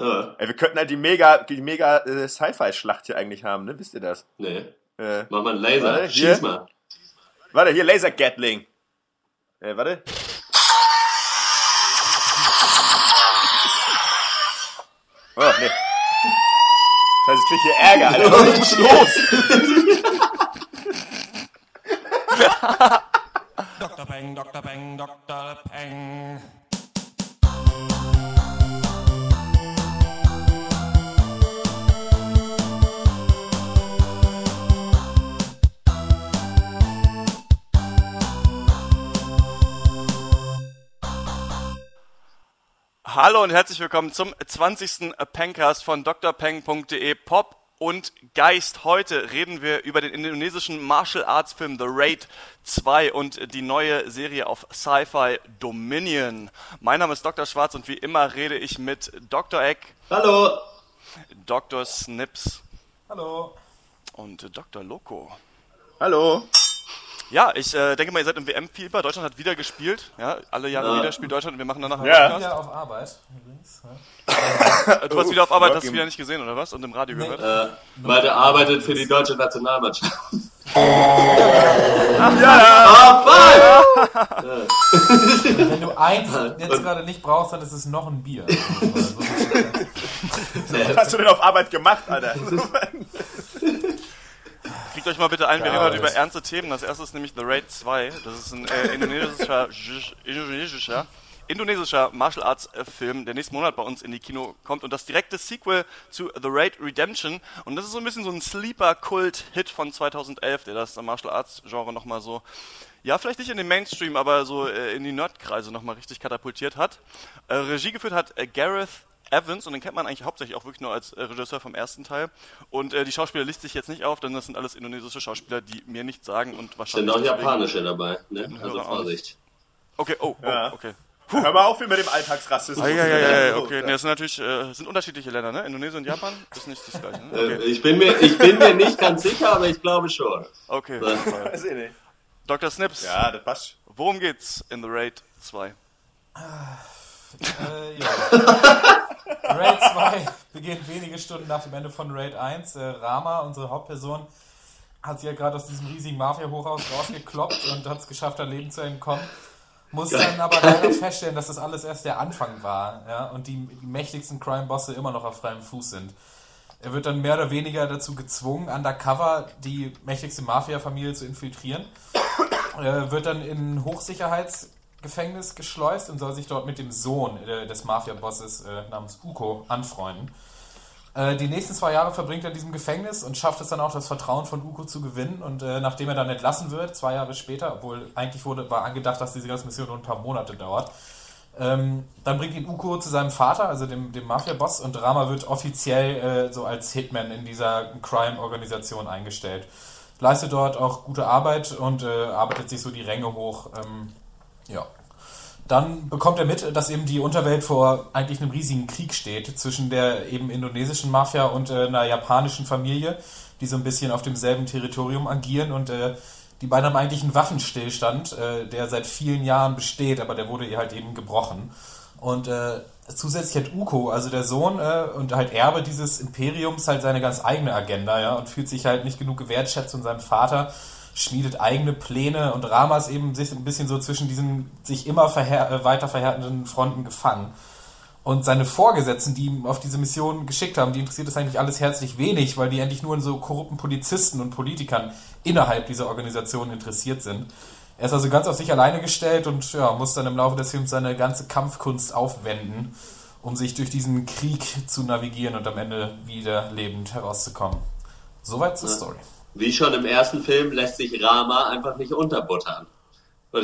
Ja. Ey, wir könnten halt die mega, die mega äh, Sci-Fi-Schlacht hier eigentlich haben, ne? Wisst ihr das? Nee. Äh, Mach mal einen Laser. Warte, Schieß hier. mal. warte, hier Laser Gatling. Äh, warte. Oh, nee. Scheiße, ich krieg hier Ärger, Alter. Was ist los? Dr. Peng, Dr. Peng, Dr. Peng. Hallo und herzlich willkommen zum 20. Pencast von drpeng.de Pop und Geist. Heute reden wir über den indonesischen Martial Arts Film The Raid 2 und die neue Serie auf Sci-Fi Dominion. Mein Name ist Dr. Schwarz und wie immer rede ich mit Dr. Eck, Hallo. Dr. Snips Hallo. und Dr. Loco. Hallo. Ja, ich äh, denke mal, ihr seid im WM-Fieber. Deutschland hat wieder gespielt. Ja, alle Jahre Ja. wieder spielt Deutschland und wir machen danach einen Ja. Podcast. Wieder auf Arbeit übrigens. Ja. Äh, Du warst wieder auf Arbeit, hast Working. du wieder nicht gesehen, oder was? Und im Radio Nee. gehört? Äh, weil der arbeitet für die deutsche Nationalmannschaft. Ja! Ah, fuck! Wenn du eins jetzt gerade nicht brauchst, dann ist es noch ein Bier. Was hast du denn auf Arbeit gemacht, Alter? Euch mal bitte ein, wir reden heute über ernste Themen. Das erste ist nämlich The Raid 2. Das ist ein äh, indonesischer, indonesischer, indonesischer Martial Arts äh, Film, der nächsten Monat bei uns in die Kino kommt und das direkte Sequel zu The Raid Redemption. Und das ist so ein bisschen so ein Sleeper-Kult-Hit von 2011, der das Martial Arts Genre nochmal so, ja, vielleicht nicht in den Mainstream, aber so äh, in die Nerdkreise nochmal richtig katapultiert hat. Äh, Regie geführt hat äh, Gareth Evans und den kennt man eigentlich hauptsächlich auch wirklich nur als äh, Regisseur vom ersten Teil. Und äh, die Schauspieler liest sich jetzt nicht auf, denn das sind alles indonesische Schauspieler, die mir nichts sagen und Sind wahrscheinlich. auch deswegen- japanische dabei, ne? Also Hörer auch Vorsicht. Okay, oh, oh Ja. okay. Hör mal auf mit dem Alltagsrassismus. Ah, ja, ja, ja, ja, okay. Nee, das sind natürlich äh, sind unterschiedliche Länder, ne? Indonesien und Japan ist nicht das gleiche. Ne? Äh, Okay, ich, bin mir, ich bin mir nicht ganz sicher, aber ich glaube schon. okay. So. Weiß ich nicht. Dr. Snips, Ja, das passt. worum geht's in The Raid 2? Äh, ja. Raid 2 beginnt wenige Stunden nach dem Ende von Raid 1. Äh, Rama, unsere Hauptperson, hat sich ja gerade aus diesem riesigen Mafia-Hochhaus rausgekloppt und hat es geschafft, da Leben zu entkommen. Muss dann aber leider feststellen, dass das alles erst der Anfang war ja, und die, die mächtigsten Crime-Bosse immer noch auf freiem Fuß sind. Er wird dann mehr oder weniger dazu gezwungen, undercover die mächtigste Mafia-Familie zu infiltrieren. Er wird dann in ein Hochsicherheitsgefängnis geschleust und soll sich dort mit dem Sohn äh, des Mafia-Bosses äh, namens Uko anfreunden. Äh, die nächsten zwei Jahre verbringt er in diesem Gefängnis und schafft es dann auch, das Vertrauen von Uko zu gewinnen. Und äh, nachdem er dann entlassen wird, zwei Jahre später, obwohl eigentlich wurde, war angedacht, dass diese ganze Mission nur ein paar Monate dauert, ähm, dann bringt ihn Uko zu seinem Vater, also dem, dem Mafia-Boss, und Rama wird offiziell äh, so als Hitman in dieser Crime-Organisation eingestellt. Leistet dort auch gute Arbeit und äh, arbeitet sich so die Ränge hoch. Ähm, ja. Dann bekommt er mit, dass eben die Unterwelt vor eigentlich einem riesigen Krieg steht zwischen der eben indonesischen Mafia und äh, einer japanischen Familie, die so ein bisschen auf demselben Territorium agieren und äh, die beiden haben eigentlich einen Waffenstillstand, äh, der seit vielen Jahren besteht, aber der wurde ihr halt eben gebrochen. Und äh, zusätzlich hat Uko, also der Sohn äh, und halt Erbe dieses Imperiums, halt seine ganz eigene Agenda, ja, und fühlt sich halt nicht genug gewertschätzt von seinem Vater, schmiedet eigene Pläne und Ramas eben sich ein bisschen so zwischen diesen sich immer verhär äh, weiter verhärtenden Fronten gefangen. Und seine Vorgesetzten, die ihm auf diese Mission geschickt haben, die interessiert das eigentlich alles herzlich wenig, weil die endlich nur in so korrupten Polizisten und Politikern innerhalb dieser Organisation interessiert sind. Er ist also ganz auf sich alleine gestellt und ja, muss dann im Laufe des Films seine ganze Kampfkunst aufwenden, um sich durch diesen Krieg zu navigieren und am Ende wieder lebend herauszukommen. Soweit zur. Story. Wie schon im ersten Film lässt sich Rama einfach nicht unterbuttern.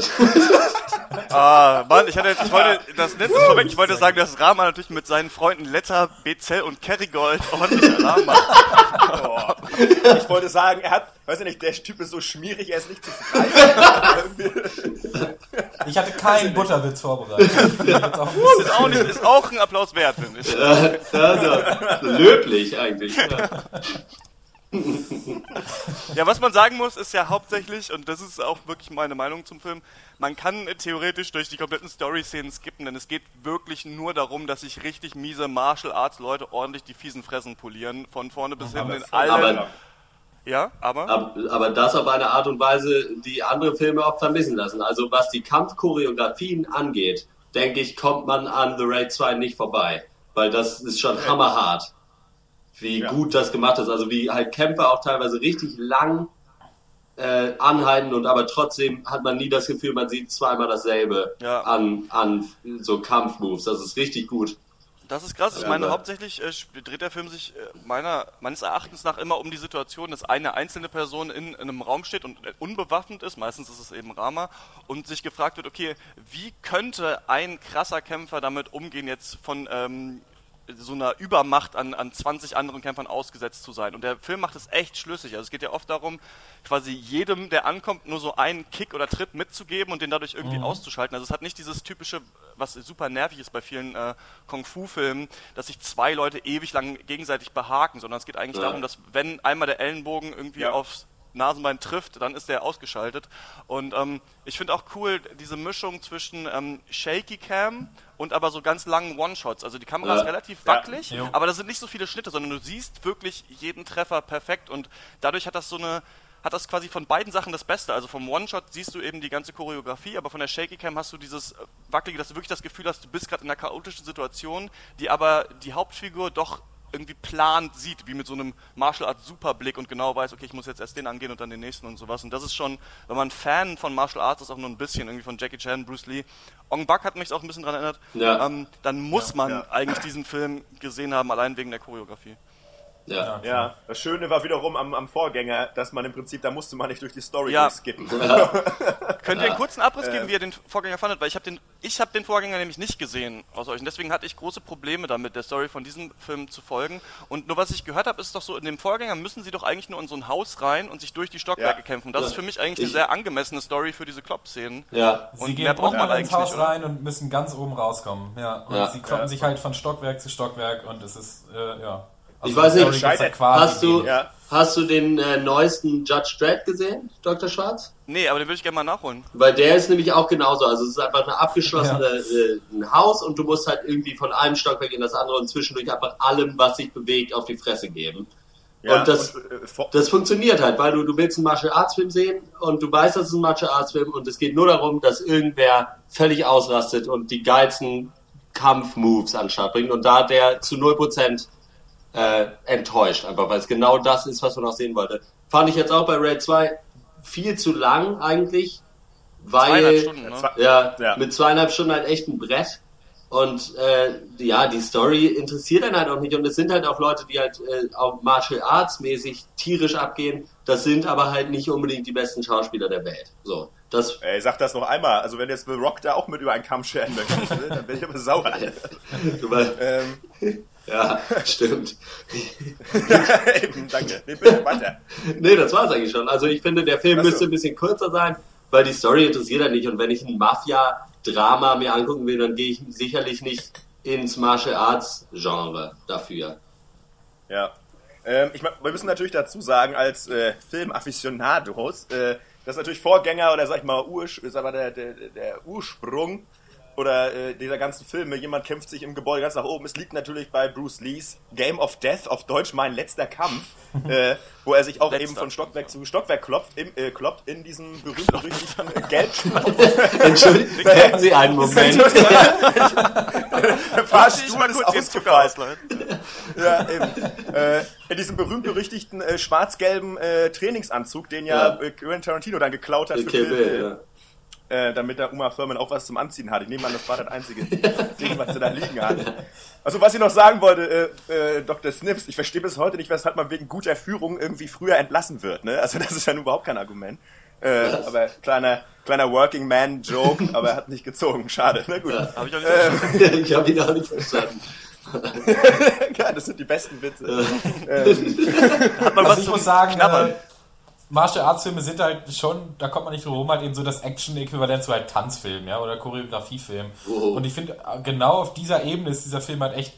Ah, Mann, ich hatte jetzt, ich wollte, das Netz ist vorweg, ich wollte sagen, dass Rama natürlich mit seinen Freunden Letter, Bezel und Kerrygold ordentlich macht. Oh. Ich wollte sagen, er hat, weiß ich nicht, der Typ ist so schmierig, er ist nicht zu greifen. Ich hatte keinen Butterwitz vorbereitet. Auch Ist auch, nicht, ist auch ein Applaus wert, finde ich. Ja, also, löblich eigentlich. Ja. Ja, was man sagen muss, ist ja hauptsächlich, und das ist auch wirklich meine Meinung zum Film, man kann theoretisch durch die kompletten Story-Szenen skippen, denn es geht wirklich nur darum, dass sich richtig miese Martial Arts Leute ordentlich die fiesen Fressen polieren, von vorne bis hinten in allen. Aber, ja, aber? aber, aber das auf eine Art und Weise, die andere Filme oft vermissen lassen. Also was die Kampfchoreografien angeht, denke ich, kommt man an The Raid 2 nicht vorbei. Weil das ist schon hammerhart, wie Ja. gut das gemacht ist. Also wie halt Kämpfer auch teilweise richtig lang äh, anhalten und aber trotzdem hat man nie das Gefühl, man sieht zweimal dasselbe Ja. an, an so Kampfmoves. Das ist richtig gut. Das ist krass. Ich meine, hauptsächlich äh, dreht der Film sich äh, meiner, meines Erachtens nach immer um die Situation, dass eine einzelne Person in, in einem Raum steht und äh, unbewaffnet ist, meistens ist es eben Rama, und sich gefragt wird, okay, wie könnte ein krasser Kämpfer damit umgehen, jetzt von ähm, so einer Übermacht an, an 20 anderen Kämpfern ausgesetzt zu sein. Und der Film macht es echt schlüssig. Also es geht ja oft darum, quasi jedem, der ankommt, nur so einen Kick oder Tritt mitzugeben und den dadurch irgendwie auszuschalten. Also es hat nicht dieses typische, was super nervig ist bei vielen äh, Kung-Fu-Filmen, dass sich zwei Leute ewig lang gegenseitig behaken, sondern es geht eigentlich Ja. darum, dass wenn einmal der Ellenbogen irgendwie Ja. aufs Nasenbein trifft, dann ist der ausgeschaltet. Und ähm, ich finde auch cool diese Mischung zwischen ähm, Shaky Cam und aber so ganz langen One-Shots. Also die Kamera Ja. ist relativ Ja. wackelig, Jo. aber da sind nicht so viele Schnitte, sondern du siehst wirklich jeden Treffer perfekt und dadurch hat das so eine hat das quasi von beiden Sachen das Beste. Also vom One-Shot siehst du eben die ganze Choreografie, aber von der Shaky Cam hast du dieses äh, wackelige, dass du wirklich das Gefühl hast, du bist gerade in einer chaotischen Situation, die aber die Hauptfigur doch irgendwie plant sieht, wie mit so einem Martial Arts Superblick und genau weiß, okay, ich muss jetzt erst den angehen und dann den nächsten und sowas. Und das ist schon, wenn man Fan von Martial Arts ist, auch nur ein bisschen irgendwie von Jackie Chan, Bruce Lee. Ong Bak hat mich auch ein bisschen dran erinnert. Ja. Ähm, dann muss man ja. eigentlich diesen Film gesehen haben, allein wegen der Choreografie. Ja. Ja, das Schöne war wiederum am, am Vorgänger, dass man im Prinzip, da musste man nicht durch die Story Ja. skippen. Könnt ihr einen kurzen Abriss geben, Ähm. wie ihr den Vorgänger fandet? Weil ich habe den, ich habe den Vorgänger nämlich nicht gesehen aus euch. Und deswegen hatte ich große Probleme damit, der Story von diesem Film zu folgen. Und nur was ich gehört habe, ist doch so, in dem Vorgänger müssen sie doch eigentlich nur in so ein Haus rein und sich durch die Stockwerke Ja. kämpfen. Das Ja. ist für mich eigentlich eine Ich- sehr angemessene Story für diese Klopp-Szenen. Ja. Sie Und gehen mehr braucht man ins eigentlich Haus nicht, rein und müssen ganz oben rauskommen. Ja. Und Ja. sie kloppen Ja. sich halt von Stockwerk zu Stockwerk und es ist, äh, ja. Also Ich weiß nicht, ja quasi Hast du. Ja. hast du den äh, neuesten Judge Dredd gesehen, Dr. Schwarz? Nee, aber den würde ich gerne mal nachholen. Weil der ist nämlich auch genauso. Also es ist einfach eine abgeschlossene äh, ein Haus und du musst halt irgendwie von einem Stockwerk in das andere und zwischendurch einfach allem, was sich bewegt, auf die Fresse geben. Ja, und das, und, äh, das funktioniert halt, weil du, du willst einen Martial Arts Film sehen und du weißt, das ist ein Martial Arts Film und es geht nur darum, dass irgendwer völlig ausrastet und die geilsten Kampfmoves an den Start bringt und da der zu 0% äh, enttäuscht, einfach weil es genau das ist, was man auch sehen wollte. Fand ich jetzt auch bei Raid 2 viel zu lang eigentlich, weil Stunden, ne? ja, Ja. mit zweieinhalb Stunden halt echt ein Brett. Und äh, ja, die Story interessiert dann halt auch nicht. Und es sind halt auch Leute, die halt äh, auch Martial Arts mäßig tierisch abgehen. Das sind aber halt nicht unbedingt die besten Schauspieler der Welt. So, das Ey, sag das noch einmal. Also wenn jetzt The Rock da auch mit über einen Kamm scheren möchte, ne, dann bin ich aber sauer. du weißt, ähm, ja, stimmt. eben, danke. Nee, bitte weiter. Nee, das war's eigentlich schon. Also ich finde, der Film müsste ein bisschen kürzer sein, weil die Story interessiert halt nicht. Und wenn ich ein Mafia-Drama mir angucken will, dann gehe ich sicherlich nicht ins Martial Arts Genre dafür. Ja. Ähm, ich, wir müssen natürlich dazu sagen, als äh, Filmaficionados, äh, dass natürlich Vorgänger oder sag ich mal Urs, sag mal, der, der, der Ursprung oder äh, dieser ganzen Filme, jemand kämpft sich im Gebäude ganz nach oben. Es liegt natürlich bei Bruce Lees Game of Death, auf Deutsch mein letzter Kampf, äh, wo er sich auch Letzter. eben von Stockwerk zu Stockwerk klopft, im, äh, kloppt in diesem berühmt-berüchtigten äh, Gelbschnauze. Entschuldigen Hätten Sie einen Moment. Fahrstuhl mal ist kurz ausleihen. Ja, eben. Äh, in diesem berühmt-berüchtigten äh, schwarz-gelben äh, Trainingsanzug, den ja, Ja. äh, Quentin Tarantino dann geklaut hat für Kill Bill, ja. Äh, damit der Uma Thurman auch was zum Anziehen hat. Ich nehme an, das war das einzige Ding, was er da liegen hat. Also was ich noch sagen wollte, äh, äh, Dr. Snips, ich verstehe bis heute nicht, weshalb man wegen guter Führung irgendwie früher entlassen wird. Ne? Also das ist ja nun überhaupt kein Argument. Äh, aber kleiner, kleiner Working Man Joke, aber er hat nicht gezogen. Schade. Na gut. Ja. Hab ich auch nicht ich habe ihn auch nicht verstanden. das sind die besten Witze. Hat man Also was ich zum muss sagen, Knabbern? äh, Martial Arts Filme sind halt schon, da kommt man nicht drum herum, halt eben so das Action-Äquivalent zu halt Tanzfilm, ja, oder Choreografiefilm. Oh. Und ich finde, äh, genau auf dieser Ebene ist dieser Film halt echt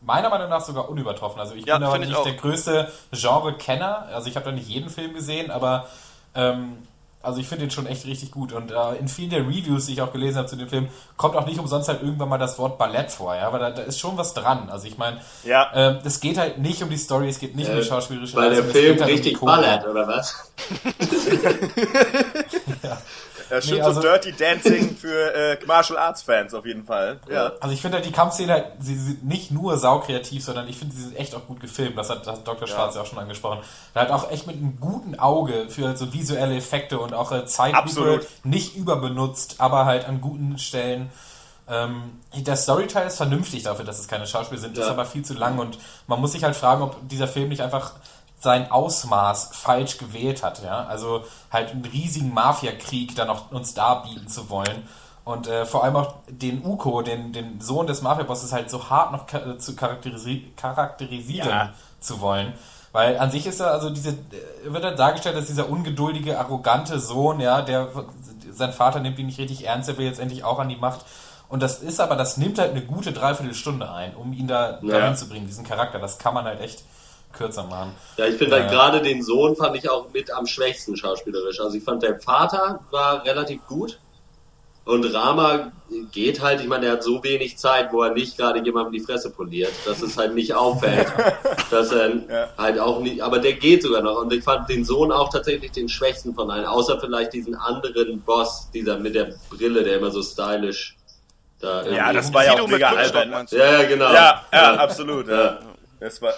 meiner Meinung nach sogar unübertroffen. Also ich Ja, bin aber nicht der größte Genre-Kenner. Also ich habe da nicht jeden Film gesehen, aber ähm, also ich finde den schon echt richtig gut. Und äh, in vielen der Reviews, die ich auch gelesen habe zu dem Film, kommt auch nicht umsonst halt irgendwann mal das Wort Ballett vor. Ja, aber da, da ist schon was dran. Also ich meine, Ja. ähm, es geht halt nicht um die Story, es geht nicht um die schauspielerische Weil der Leistung, es Film halt um richtig Choreo. ballert, oder was? Das ist schon Nee, also- so Dirty Dancing für äh, Martial Arts Fans auf jeden Fall. Ja. Also ich finde halt die Kampfszene, halt, sie sind nicht nur saukreativ, sondern ich finde, sie sind echt auch gut gefilmt. Das hat, das hat Dr. Schwarz ja auch schon angesprochen. Da hat auch echt mit einem guten Auge für so visuelle Effekte und auch äh, Zeitlupe nicht überbenutzt, aber halt an guten Stellen. Ähm, der Storyteil ist vernünftig dafür, dass es keine Schauspieler sind, ist Ja. aber viel zu lang und man muss sich halt fragen, ob dieser Film nicht einfach sein Ausmaß falsch gewählt hat, ja. Also halt einen riesigen Mafiakrieg dann auch uns darbieten zu wollen. Und äh, vor allem auch den Uko, den, den Sohn des Mafia-Bosses, halt so hart noch ka zu charakterisi charakterisieren Ja. zu wollen. Weil an sich ist er, also diese, äh, wird er dargestellt als dieser ungeduldige, arrogante Sohn, ja, der sein Vater nimmt ihn nicht richtig ernst, er will jetzt endlich auch an die Macht. Und das ist aber, das nimmt halt eine gute Dreiviertelstunde ein, um ihn da Ja. dahin zu bringen, diesen Charakter. Das kann man halt echt kürzer machen. Ja, ich finde halt Ja. gerade den Sohn fand ich auch mit am schwächsten schauspielerisch. Also ich fand der Vater war relativ gut und Rama geht halt, ich meine, er hat so wenig Zeit, wo er nicht gerade jemandem die Fresse poliert, dass es halt nicht auffällt, dass er Ja. halt auch nicht, aber der geht sogar noch und ich fand den Sohn auch tatsächlich den schwächsten von allen, außer vielleicht diesen anderen Boss, dieser mit der Brille, der immer so stylisch da Ja, das war ja auch mega albern. meinst du? ja, ja, genau. Ja, ja, absolut. Ja. Ja. Das war.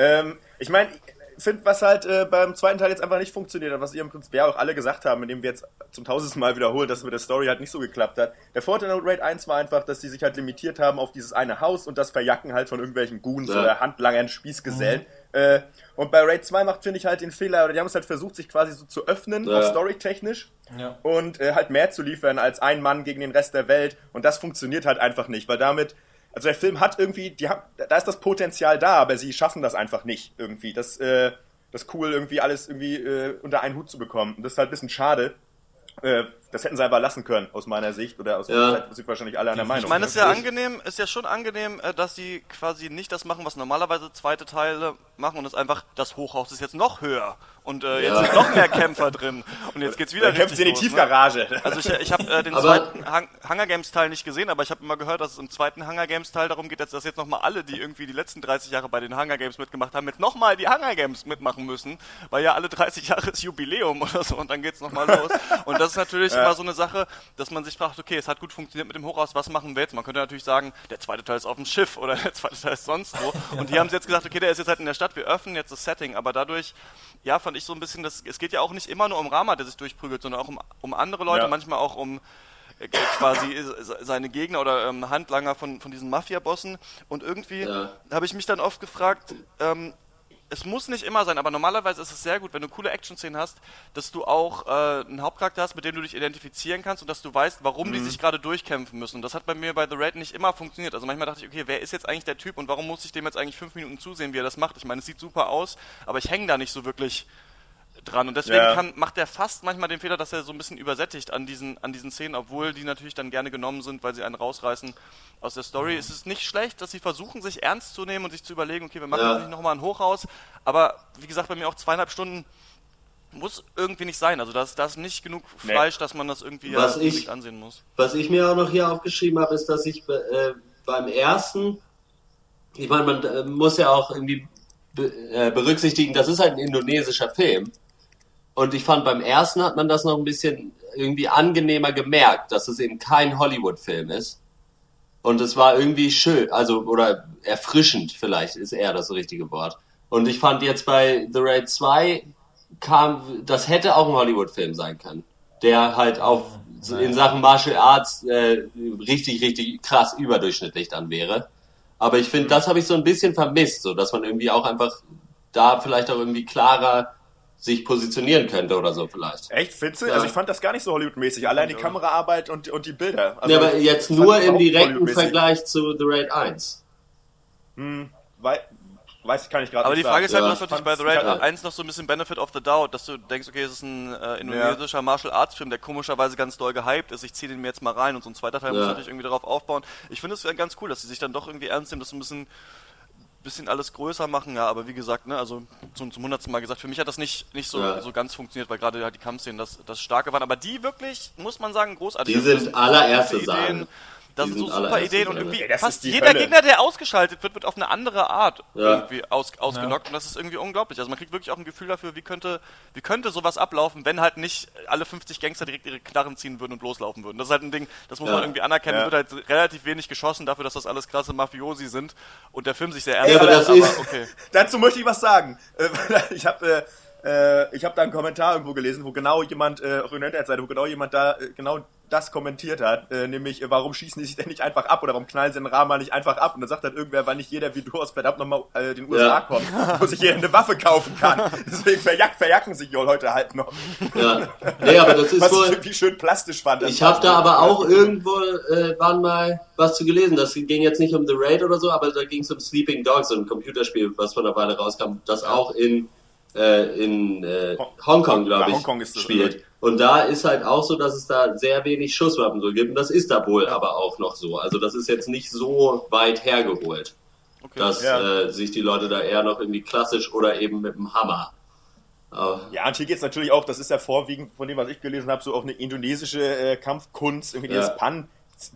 Ähm, ich meine, ich finde, was halt äh, beim zweiten Teil jetzt einfach nicht funktioniert hat, was ihr im Prinzip ja auch alle gesagt haben, indem wir jetzt zum tausendsten Mal wiederholen, dass es mit der Story halt nicht so geklappt hat. Der Vorteil an Raid 1 war einfach, dass die sich halt limitiert haben auf dieses eine Haus und das Verjacken halt von irgendwelchen Goons Ja. oder Handlangern, Spießgesellen. Äh, und bei Raid 2 macht, finde ich, halt den Fehler, oder die haben es halt versucht, sich quasi so zu öffnen, Ja. auch storytechnisch Ja. und äh, halt mehr zu liefern als ein Mann gegen den Rest der Welt. Und das funktioniert halt einfach nicht, weil damit, also der Film hat irgendwie, die haben, da ist das Potenzial da, aber sie schaffen das einfach nicht irgendwie. Das, äh, das cool irgendwie alles irgendwie äh, unter einen Hut zu bekommen. Und das ist halt ein bisschen schade. Äh, das hätten sie aber lassen können, aus meiner Sicht. Oder aus Ja. Zeit sind wahrscheinlich alle der Meinung. Ich meine, es ist ja ne? angenehm, ist ja schon angenehm, äh, dass sie quasi nicht das machen, was normalerweise zweite Teile machen und es einfach, das Hochhaus ist jetzt noch höher und äh, jetzt Ja. sind noch mehr Kämpfer drin und jetzt geht's wieder Dann kämpfen richtig in die los, ne? Tiefgarage. Also ich, ich habe äh, den Aber- zweiten Hung Hunger Games Teil nicht gesehen, aber ich habe immer gehört, dass es im zweiten Hunger Games Teil darum geht, dass, dass jetzt nochmal alle, die irgendwie die letzten 30 Jahre bei den Hunger Games mitgemacht haben, jetzt nochmal die Hunger Games mitmachen müssen, weil ja alle 30 Jahre ist Jubiläum oder so und dann geht's nochmal los. Und das ist natürlich immer so eine Sache, dass man sich fragt, okay, es hat gut funktioniert mit dem Hochhaus, was machen wir jetzt? Man könnte natürlich sagen, der zweite Teil ist auf dem Schiff oder der zweite Teil ist sonst wo. Und die haben sie jetzt gesagt, okay, der ist jetzt halt in der Stadt, wir öffnen jetzt das Setting, aber dadurch, ja, fand ich so ein bisschen, das, es geht ja auch nicht immer nur um Rama, der sich durchprügelt, sondern auch um, um andere Leute, Ja. manchmal auch um äh, quasi se- seine Gegner oder ähm, Handlanger von, von diesen Mafia-Bossen. Und irgendwie Ja. habe ich mich dann oft gefragt, ähm, es muss nicht immer sein, aber normalerweise ist es sehr gut, wenn du coole Action-Szenen hast, dass du auch äh, einen Hauptcharakter hast, mit dem du dich identifizieren kannst und dass du weißt, warum die sich gerade durchkämpfen müssen. Und das hat bei mir bei The Raid nicht immer funktioniert. Also manchmal dachte ich, okay, wer ist jetzt eigentlich der Typ und warum muss ich dem jetzt eigentlich fünf Minuten zusehen, wie er das macht? Ich meine, es sieht super aus, aber ich hänge da nicht so wirklich dran. Und deswegen Ja. kann, macht er fast manchmal den Fehler, dass er so ein bisschen übersättigt an diesen, an diesen Szenen, obwohl die natürlich dann gerne genommen sind, weil sie einen rausreißen aus der Story. Es ist nicht schlecht, dass sie versuchen, sich ernst zu nehmen und sich zu überlegen, okay, wir machen Ja. jetzt nicht nochmal ein Hochhaus. Aber wie gesagt, bei mir auch zweieinhalb Stunden muss irgendwie nicht sein. Also da ist, da ist nicht genug Nee. Fleisch, dass man das irgendwie Was ja, ich- unbedingt ansehen muss. Was ich mir auch noch hier aufgeschrieben habe, ist, dass ich äh, beim ersten, ich meine, man äh, muss ja auch irgendwie be äh, berücksichtigen, das ist halt ein indonesischer Film. Und ich fand, beim ersten hat man das noch ein bisschen irgendwie angenehmer gemerkt, dass es eben kein Hollywood-Film ist. Und es war irgendwie schön, also, oder erfrischend vielleicht, ist eher das richtige Wort. Und ich fand jetzt bei The Raid 2 kam, das hätte auch ein Hollywood-Film sein können, der halt auf, in Sachen Martial Arts äh, richtig, richtig krass überdurchschnittlich dann wäre. Aber ich finde, das habe ich so ein bisschen vermisst, so dass man irgendwie auch einfach da vielleicht auch irgendwie klarer sich positionieren könnte oder so vielleicht. Echt, findest du? Ja. Also ich fand das gar nicht so Hollywood-mäßig. Allein die Kameraarbeit und, und die Bilder. Also ja, aber jetzt nur im direkten. Vergleich zu The Raid 1. Wei weiß ich, kann ich gerade Aber die Frage ist halt, Ja. du hast natürlich bei The Raid Ja. 1 noch so ein bisschen Benefit of the Doubt, dass du denkst, okay, es ist ein äh, indonesischer Martial Arts Film, der komischerweise ganz doll gehypt ist, ich ziehe den mir jetzt mal rein und so ein zweiter Teil muss Ja. natürlich irgendwie darauf aufbauen. Ich finde es ganz cool, dass sie sich dann doch irgendwie ernst nehmen, das so ein bisschen bisschen alles größer machen, ja, aber wie gesagt, ne, also zum, zum hundertsten Mal gesagt, für mich hat das nicht, nicht so, Ja. so ganz funktioniert, weil gerade halt die Kampfszenen das, das Starke waren, aber die wirklich, muss man sagen, großartig. Die Also sind allererste gute Sahne. Das Die sind so super Ideen und irgendwie Ey, fast jeder Hölle. Gegner, der ausgeschaltet wird, wird auf eine andere Art Ja. irgendwie aus, ausgenockt und das ist irgendwie unglaublich. Also man kriegt wirklich auch ein Gefühl dafür, wie könnte, wie könnte sowas ablaufen, wenn halt nicht alle 50 Gangster direkt ihre Knarren ziehen würden und loslaufen würden. Das ist halt ein Ding, das muss Ja. man irgendwie anerkennen. Ja. Es wird halt relativ wenig geschossen dafür, dass das alles krasse Mafiosi sind und der Film sich sehr ernst Ja, aber nimmt, das ist- okay. Dazu möchte ich was sagen. Äh, ich habe äh, äh, ich hab da einen Kommentar irgendwo gelesen, wo genau jemand äh, auf der Internetseite, wo genau jemand da äh, genau das kommentiert hat, äh, nämlich äh, warum schießen die sich denn nicht einfach ab oder warum knallen sie den Rahmen nicht einfach ab? Und dann sagt halt irgendwer, weil nicht jeder wie du aus verdammt nochmal äh, den USA Ja. kommt, wo sich jeder eine Waffe kaufen kann. Deswegen verjack, verjacken sich die heute halt noch. Ja. Nee, aber das ist Was ich wohl. irgendwie schön plastisch fand. Ich habe da aber auch irgendwo äh, waren mal was zu gelesen. Das ging jetzt nicht um The Raid oder so, aber da ging es um Sleeping Dogs, so ein Computerspiel, was vor einer Weile rauskam, das auch in äh, in äh, Hongkong, glaube Ja, ich, Hongkong ist das, spielt. Und da ist halt auch so, dass es da sehr wenig Schusswaffen so gibt. Und das ist da wohl aber auch noch so. Also das ist jetzt nicht so weit hergeholt, okay. dass Ja. äh, sich die Leute da eher noch irgendwie klassisch oder eben mit dem Hammer. Aber, Ja, und hier geht's natürlich auch, das ist ja vorwiegend von dem, was ich gelesen habe, so auch eine indonesische äh, Kampfkunst, irgendwie Ja. dieses Pan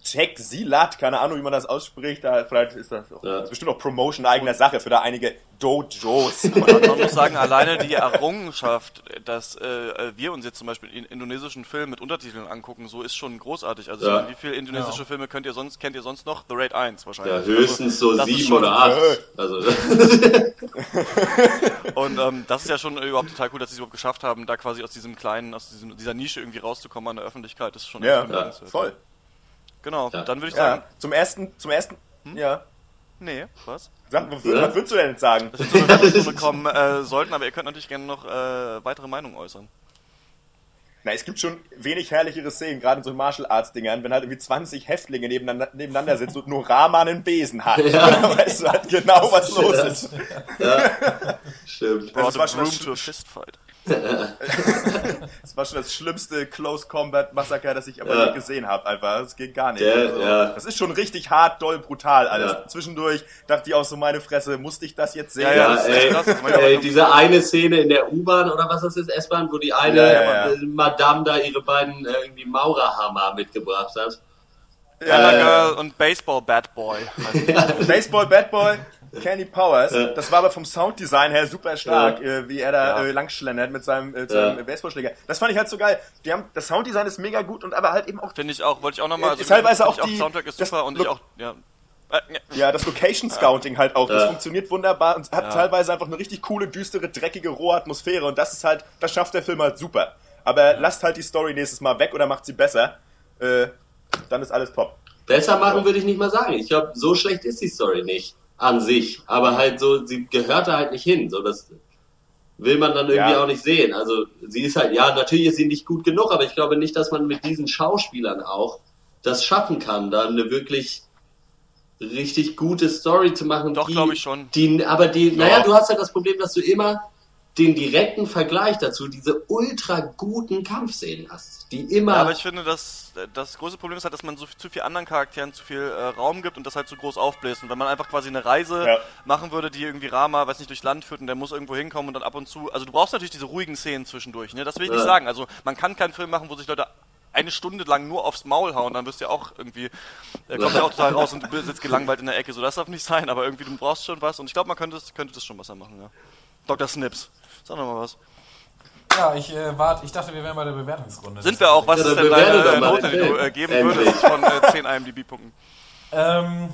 Check Silat, keine Ahnung, wie man das ausspricht, da vielleicht ist das, auch, Ja. das ist bestimmt auch Promotion eigener Sache für da einige Dojos. Man, muss sagen, alleine die Errungenschaft, dass äh, wir uns jetzt zum Beispiel in indonesischen Film mit Untertiteln angucken, so ist schon großartig. Also Ja. meine, wie viele indonesische Filme könnt ihr sonst, kennt ihr sonst noch? The Raid 1 wahrscheinlich. ja, höchstens so Also, ist sieben oder acht. Also, Und ähm, das ist ja schon äh, überhaupt total cool, dass sie es überhaupt geschafft haben, da quasi aus diesem kleinen, aus diesem, dieser Nische irgendwie rauszukommen an der Öffentlichkeit. Das ist schon ja, bemerkenswert. voll. Genau, Ja. dann würde ich Ja, sagen, zum ersten, zum ersten, ja. nee, was? Sag, was, Ja. was würdest du denn jetzt sagen? Dass wir zu einer Werbezone kommen äh, sollten, aber ihr könnt natürlich gerne noch äh, weitere Meinungen äußern. Na, es gibt schon wenig herrlichere Szenen, gerade in so Martial Arts Dingern, wenn halt irgendwie 20 Häftlinge nebeneinander, nebeneinander sitzen und nur Rahman einen Besen hat. Ja. Da weißt du halt genau, was los ist. stimmt. Das Brought war a schon broom das to a fistfight. Das war schon das schlimmste Close Combat Massaker, das ich aber Ja. je gesehen habe. Einfach, das geht gar nicht. Der- Also, ja. Das ist schon richtig hart, doll, brutal alles. Ja. Zwischendurch dachte ich auch so, meine Fresse, musste ich das jetzt sehen? Ja, ja, Ja, das ey, krass, das ey, diese eine Szene in der U-Bahn oder was das ist, S-Bahn, wo die eine Ja, ja, ja. äh, Madame da ihre beiden äh, irgendwie Maurerhammer mitgebracht hat. Ja, und Baseball Bad Boy. Baseball Bad Boy, Candy Powers. Ja. Das war aber vom Sounddesign her super stark, Ja. äh, wie er da Ja. äh, langschlendert mit seinem, äh, seinem Ja. Baseballschläger. Das fand ich halt so geil. Die haben, das Sounddesign ist mega gut und aber halt eben auch Finde ich auch, wollte ich auch nochmal. Ist teilweise auch die- Soundtrack ist das super und ich auch, ja. Äh, ja. Ja, das Location Scouting halt auch. Das Ja. funktioniert wunderbar und hat Ja. teilweise einfach eine richtig coole, düstere, dreckige, rohe Atmosphäre und das ist halt, das schafft der Film halt super. Aber lasst halt die Story nächstes Mal weg oder macht sie besser. Äh, dann ist alles top. Besser machen würde ich nicht mal sagen. Ich glaube, so schlecht ist die Story nicht an sich, aber halt so, sie gehört da halt nicht hin. So, das will man dann irgendwie Ja. auch nicht sehen. Also sie ist halt, ja, natürlich ist sie nicht gut genug, aber ich glaube nicht, dass man mit diesen Schauspielern auch das schaffen kann, da eine wirklich richtig gute Story zu machen. Doch, glaube ich schon. Die, aber die, naja, du hast ja das Problem, dass du immer den direkten Vergleich dazu, diese ultra guten Kampfszenen hast, die immer. Ja, aber ich finde, dass das große Problem ist halt, dass man so zu viel anderen Charakteren zu viel äh, Raum gibt und das halt zu groß aufbläst. Und wenn man einfach quasi eine Reise Ja. machen würde, die irgendwie Rama, weiß nicht, durchs Land führt und der muss irgendwo hinkommen und dann ab und zu. Also du brauchst natürlich diese ruhigen Szenen zwischendurch, ne? Das will ich nicht Ja. sagen. Also man kann keinen Film machen, wo sich Leute eine Stunde lang nur aufs Maul hauen, dann wirst du ja auch irgendwie, äh, kommst ja auch total raus und du sitzt gelangweilt in der Ecke. So, das darf nicht sein, aber irgendwie, du brauchst schon was und ich glaube, man könnte, es- könnte das schon besser machen, ja. Dr. Snips. Sag doch mal was. Ja, ich äh, warte, ich dachte, wir wären bei der Bewertungsrunde. Sind wir auch? Was Ja, ist denn deine äh, Note, die du äh, geben Endlich. würdest von äh, 10 IMDb-Punkten? Ähm,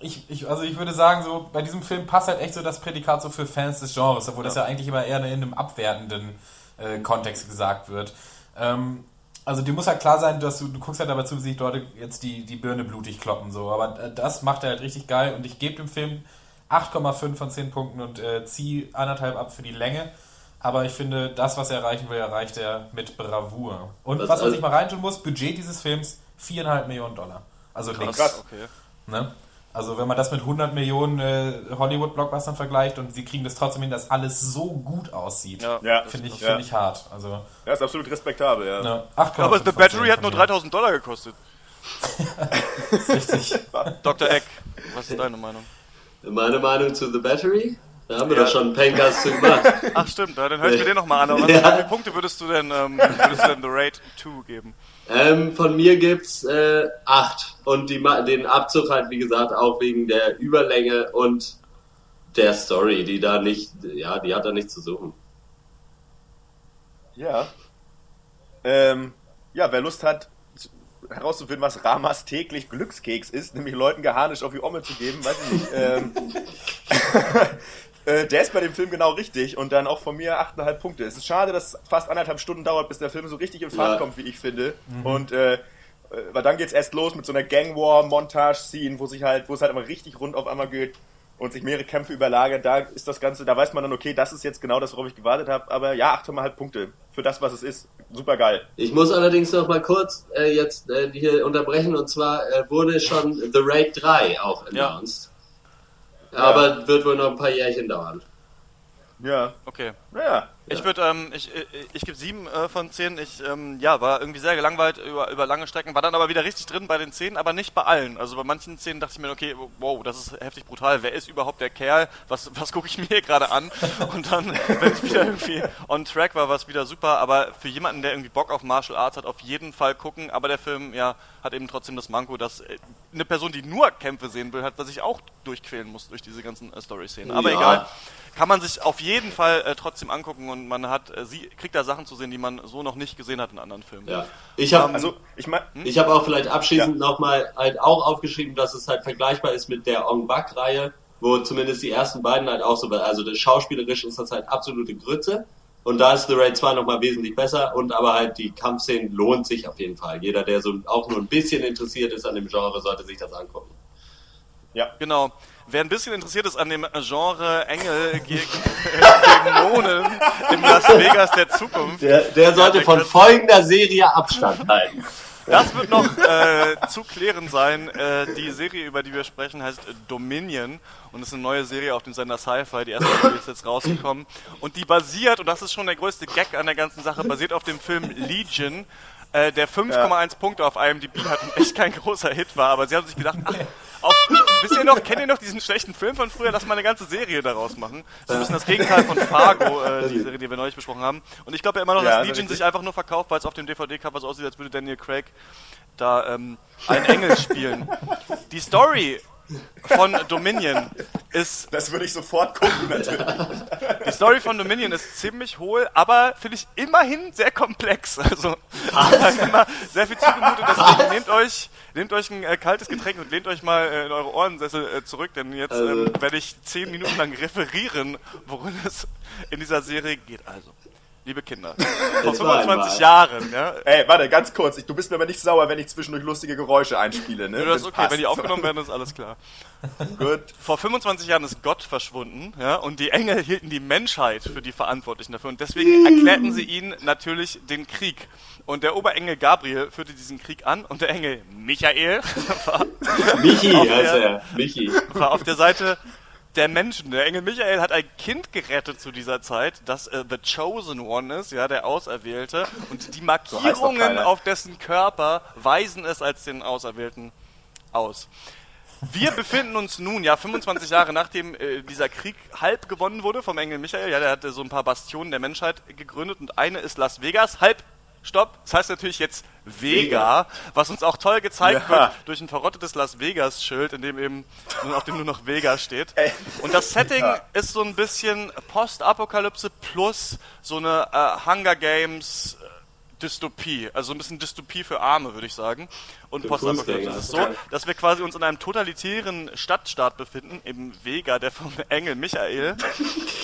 ich, ich, also ich würde sagen, so bei diesem Film passt halt echt so das Prädikat so für Fans des Genres, obwohl das ja eigentlich immer eher in einem abwertenden äh, Kontext gesagt wird. Ähm, also dir muss halt klar sein, dass du, du guckst halt dabei zu, wie sich Leute jetzt die, die Birne blutig kloppen, so. Aber äh, das macht er halt richtig geil und ich gebe dem Film 8,5 von 10 Punkten und äh, ziehe anderthalb ab für die Länge. Aber ich finde, das, was er erreichen will, erreicht er mit Bravour. Und Was was man also- sich mal reintun muss, Budget dieses Films 4,5 Millionen Dollar. Also nix. krass. Okay. Ne? Also wenn man das mit 100 Millionen äh, Hollywood-Blockbustern vergleicht und sie kriegen das trotzdem hin, dass alles so gut aussieht, Ja. Ja. finde ich, Ja. find ich hart. Also Ja, ist absolut respektabel, ja. ne, 8,5 Aber The Battery 10 hat nur von mir. 3000 Dollar gekostet. Das ist richtig. Dr. Eck, was ist deine Meinung? Meine Meinung zu The Battery? Da haben wir Ja. doch schon einen Pencast zu gemacht. Ach stimmt, ja, dann höre ich mir den nochmal an. Aber Ja. wie viele Punkte würdest du denn, ähm, würdest du denn The Raid 2 geben? Ähm, von mir gibt's äh, acht. Und die, den Abzug halt, wie gesagt, auch wegen der Überlänge und der Story, die da nicht, ja, die hat da nichts zu suchen. Ja. Ähm, ja, wer Lust hat, herauszufinden, was Ramas täglich Glückskeks ist, nämlich Leuten Geharnisch auf die Omme zu geben, weiß ich nicht. Ähm, äh, der ist bei dem Film genau richtig und dann auch von mir 8,5 Punkte. Es ist schade, dass es fast anderthalb Stunden dauert, bis der Film so richtig in Fahrt Ja. kommt, wie ich finde. Und äh, äh, weil dann geht's erst los mit so einer Gang War Montage Scene, wo sich halt, wo es halt immer richtig rund auf einmal geht und sich mehrere Kämpfe überlagern. Da ist das Ganze, da weiß man dann, okay, das ist jetzt genau das, worauf ich gewartet habe. Aber ja, 8,5 Punkte für das, was es ist. Super geil. Ich muss allerdings noch mal kurz äh, jetzt äh, hier unterbrechen und zwar äh, wurde schon The Raid 3 auch Ja. announced. Aber wird wohl noch ein paar Jährchen dauern. Ja, Okay. naja. Ich würde, ähm, ich, ich, ich gebe sieben äh, von zehn. Ich, ähm, ja, war irgendwie sehr gelangweilt über, über lange Strecken, war dann aber wieder richtig drin bei den Szenen, aber nicht bei allen. Also bei manchen Szenen dachte ich mir, okay, wow, das ist heftig brutal. Wer ist überhaupt der Kerl? Was, was gucke ich mir hier gerade an? Und dann, wenn ich wieder irgendwie on track war, war es wieder super. Aber für jemanden, der irgendwie Bock auf Martial Arts hat, auf jeden Fall gucken. Aber der Film, ja, hat eben trotzdem das Manko, dass äh, eine Person, die nur Kämpfe sehen will, hat, was ich auch durchquälen muss durch diese ganzen äh, Story-Szenen. Aber Ja. egal kann man sich auf jeden Fall äh, trotzdem angucken und man hat, äh, sie kriegt da Sachen zu sehen, die man so noch nicht gesehen hat in anderen Filmen. Ja. Ich habe Also, ich meine, Ich habe auch vielleicht abschließend Ja. nochmal halt auch aufgeschrieben, dass es halt vergleichbar ist mit der Ong Bak-Reihe, wo zumindest die ersten beiden halt auch so, also das schauspielerisch ist das halt absolute Grütze. Und da ist The Raid 2 nochmal wesentlich besser und aber halt die Kampfszenen lohnt sich auf jeden Fall. Jeder, der so auch nur ein bisschen interessiert ist an dem Genre, sollte sich das angucken. ja. Genau. Wer ein bisschen interessiert ist an dem Genre Engel gegen Dämonen in Las Vegas der Zukunft, Der, der sollte der von folgender Serie Abstand halten. Das wird noch äh, zu klären sein. Äh, die Serie, über die wir sprechen, heißt äh, Dominion und ist eine neue Serie auf dem Sender Sci-Fi. Die erste Folge ist jetzt rausgekommen. Und die basiert, und das ist schon der größte Gag an der ganzen Sache, basiert auf dem Film Legion, äh, der 5,1 Punkte auf IMDb hat und echt kein großer Hit war. Aber sie haben sich gedacht, ach, auf, wisst ihr noch, kennt ihr noch diesen schlechten Film von früher? Lass mal eine ganze Serie daraus machen. So ein bisschen das Gegenteil von Fargo, äh, die Serie, die wir neulich besprochen haben. Und ich glaube ja immer noch, Ja, dass das Legion sich einfach nur verkauft, weil es auf dem DVD-Cover so aussieht, als würde Daniel Craig da ähm, einen Engel spielen. Die Story von Dominion ist Das würde ich sofort gucken, natürlich. die Story von Dominion ist ziemlich hohl, aber finde ich immerhin sehr komplex. Also immer sehr viel zugemutet. Deswegen nehmt euch, nehmt euch ein äh, kaltes Getränk und lehnt euch mal äh, in eure Ohrensessel äh, zurück, denn jetzt Also- ähm, werde ich zehn Minuten lang referieren, worin es in dieser Serie geht. Also, liebe Kinder, vor Jetzt war 25 einmal. Jahren, ja, Ey, warte, ganz kurz. Ich, du bist mir aber nicht sauer, wenn ich zwischendurch lustige Geräusche einspiele, ne? das ist okay, passt. wenn die aufgenommen werden, ist alles klar. Gut. Vor 25 Jahren ist Gott verschwunden, ja, und die Engel hielten die Menschheit für die Verantwortlichen dafür. Und deswegen erklärten sie ihnen natürlich den Krieg. Und der Oberengel Gabriel führte diesen Krieg an und der Engel Michael war, Michi Auf der- er. Michi. war auf der Seite der Menschen. Der Engel Michael hat ein Kind gerettet zu dieser Zeit, das äh, The Chosen One ist, ja, der Auserwählte. Und die Markierungen keiner. auf dessen Körper weisen es als den Auserwählten aus. Wir befinden uns nun, ja, 25 Jahre nachdem äh, dieser Krieg halb gewonnen wurde vom Engel Michael. Ja, der hatte so ein paar Bastionen der Menschheit gegründet und eine ist Las Vegas. Halb, stopp, das heißt natürlich jetzt Vega, was uns auch toll gezeigt Ja. wird durch ein verrottetes Las Vegas-Schild, in dem eben, auf dem nur noch Vega steht. Und das Setting Ja. ist so ein bisschen Postapokalypse plus so eine äh, Hunger Games Dystopie, also ein bisschen Dystopie für Arme, würde ich sagen. Und Postapokalypse. Es ist so, dass wir quasi uns in einem totalitären Stadtstaat befinden, im Vega, der vom Engel Michael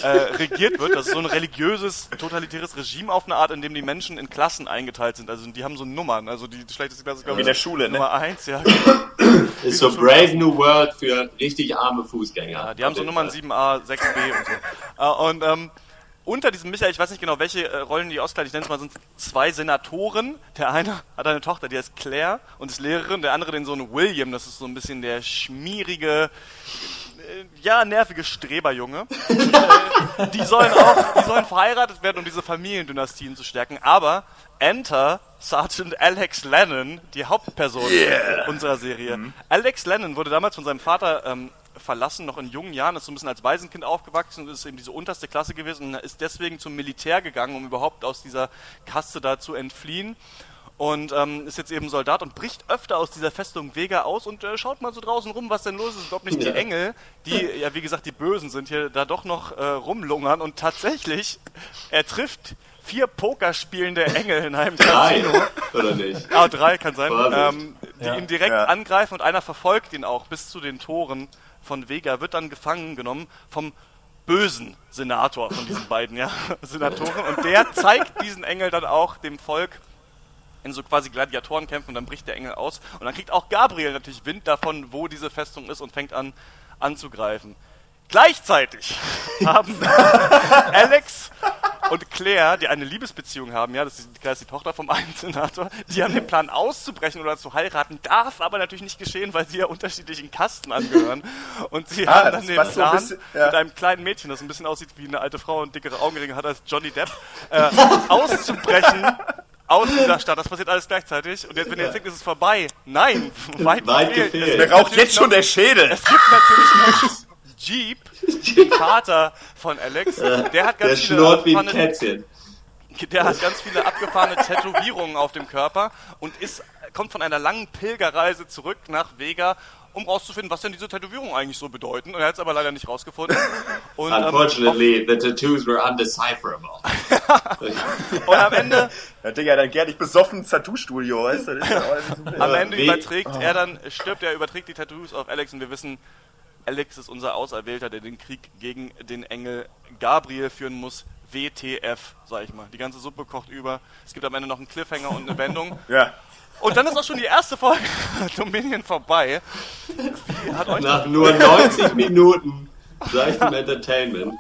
äh, regiert wird. Das ist so ein religiöses, totalitäres Regime auf eine Art, in dem die Menschen in Klassen eingeteilt sind. Also die haben so Nummern. Also die schlechteste Klasse ist, glaube ich, in der Schule, ne? Nummer eins, ja. Ist so Brave New World für richtig arme Fußgänger. Ja, die haben so Nummern 7a, 6b und so. Äh, und ähm, unter diesem Michael, ich weiß nicht genau, welche äh, Rollen die auskleiden, ich nenne es mal, sind zwei Senatoren. Der eine hat eine Tochter, die heißt Claire und ist Lehrerin, der andere den Sohn William, das ist so ein bisschen der schmierige, äh, ja, nervige Streberjunge. Und, äh, die sollen auch, die sollen verheiratet werden, um diese Familiendynastien zu stärken, aber enter Sergeant Alex Lennon, die Hauptperson unserer Serie. Alex Lennon wurde damals von seinem Vater ähm, verlassen, noch in jungen Jahren, ist so ein bisschen als Waisenkind aufgewachsen und ist eben diese unterste Klasse gewesen und ist deswegen zum Militär gegangen, um überhaupt aus dieser Kaste da zu entfliehen und ähm, ist jetzt eben Soldat und bricht öfter aus dieser Festung Vega aus und äh, schaut mal so draußen rum, was denn los ist. Ob nicht Ja. die Engel, die ja wie gesagt die Bösen sind, hier da doch noch äh, rumlungern und tatsächlich, er trifft vier Pokerspielende Engel in einem Drei, Casino. oder nicht? Ah, drei kann sein. Ähm, die Ja. ihn direkt Ja. angreifen und einer verfolgt ihn auch bis zu den Toren von Vega, wird dann gefangen genommen vom bösen Senator von diesen beiden ja, Senatoren. Und der zeigt diesen Engel dann auch dem Volk in so quasi Gladiatorenkämpfen und dann bricht der Engel aus. Und dann kriegt auch Gabriel natürlich Wind davon, wo diese Festung ist und fängt an anzugreifen. Gleichzeitig haben Alex und Claire, die eine Liebesbeziehung haben, ja, das ist, Claire ist die Tochter vom einen Senator, die haben den Plan auszubrechen oder zu heiraten, darf aber natürlich nicht geschehen, weil sie ja unterschiedlichen Kasten angehören. Und sie Ah, haben dann den passt so ein Plan, bisschen, ja. mit einem kleinen Mädchen, das ein bisschen aussieht wie eine alte Frau und dickere Augenringe hat als Johnny Depp, äh, auszubrechen aus dieser Stadt. Das passiert alles gleichzeitig. Und jetzt, wenn ihr jetzt denkt, ist es vorbei. Nein, weit, Weit gefehlt. gefehlt. Mir raucht jetzt schon der Schädel. Es gibt natürlich noch Jeep, den Vater von Alex. Der hat ganz Der viele schnurrt wie ein abgefahrene- Kätzchen. der hat ganz viele abgefahrene Tätowierungen auf dem Körper und ist, kommt von einer langen Pilgerreise zurück nach Vega, um rauszufinden, was denn diese Tätowierungen eigentlich so bedeuten. Und er hat es aber leider nicht rausgefunden. Und, ähm, Unfortunately, the tattoos were undecipherable. und am Ende, Ja, Digga, dann geh dich besoffen ins Tattoo-Studio, weißt du? Am Ende überträgt er dann, stirbt er, überträgt die Tattoos auf Alex und wir wissen, Alex ist unser Auserwählter, der den Krieg gegen den Engel Gabriel führen muss. WTF, sag ich mal. Die ganze Suppe kocht über. Es gibt am Ende noch einen Cliffhanger und eine Wendung. Ja. Und dann ist auch schon die erste Folge Dominion vorbei. Nach nur 90 Minuten seichtem Entertainment.